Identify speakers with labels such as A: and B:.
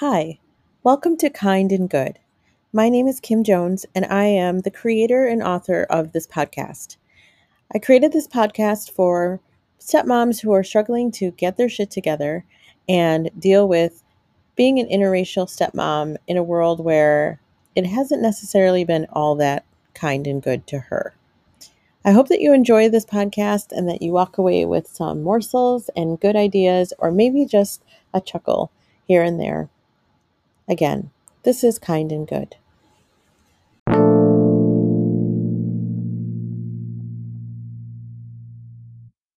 A: Hi, welcome to Kind and Good. My name is Kim Jones, and I am the creator and author of this podcast. I created this podcast for stepmoms who are struggling to get their shit together and deal with being an interracial stepmom in a world where it hasn't necessarily been all that kind and good to her. I hope that you enjoy this podcast and that you walk away with some morsels and good ideas, or maybe just a chuckle here and there. Again, this is kind and good.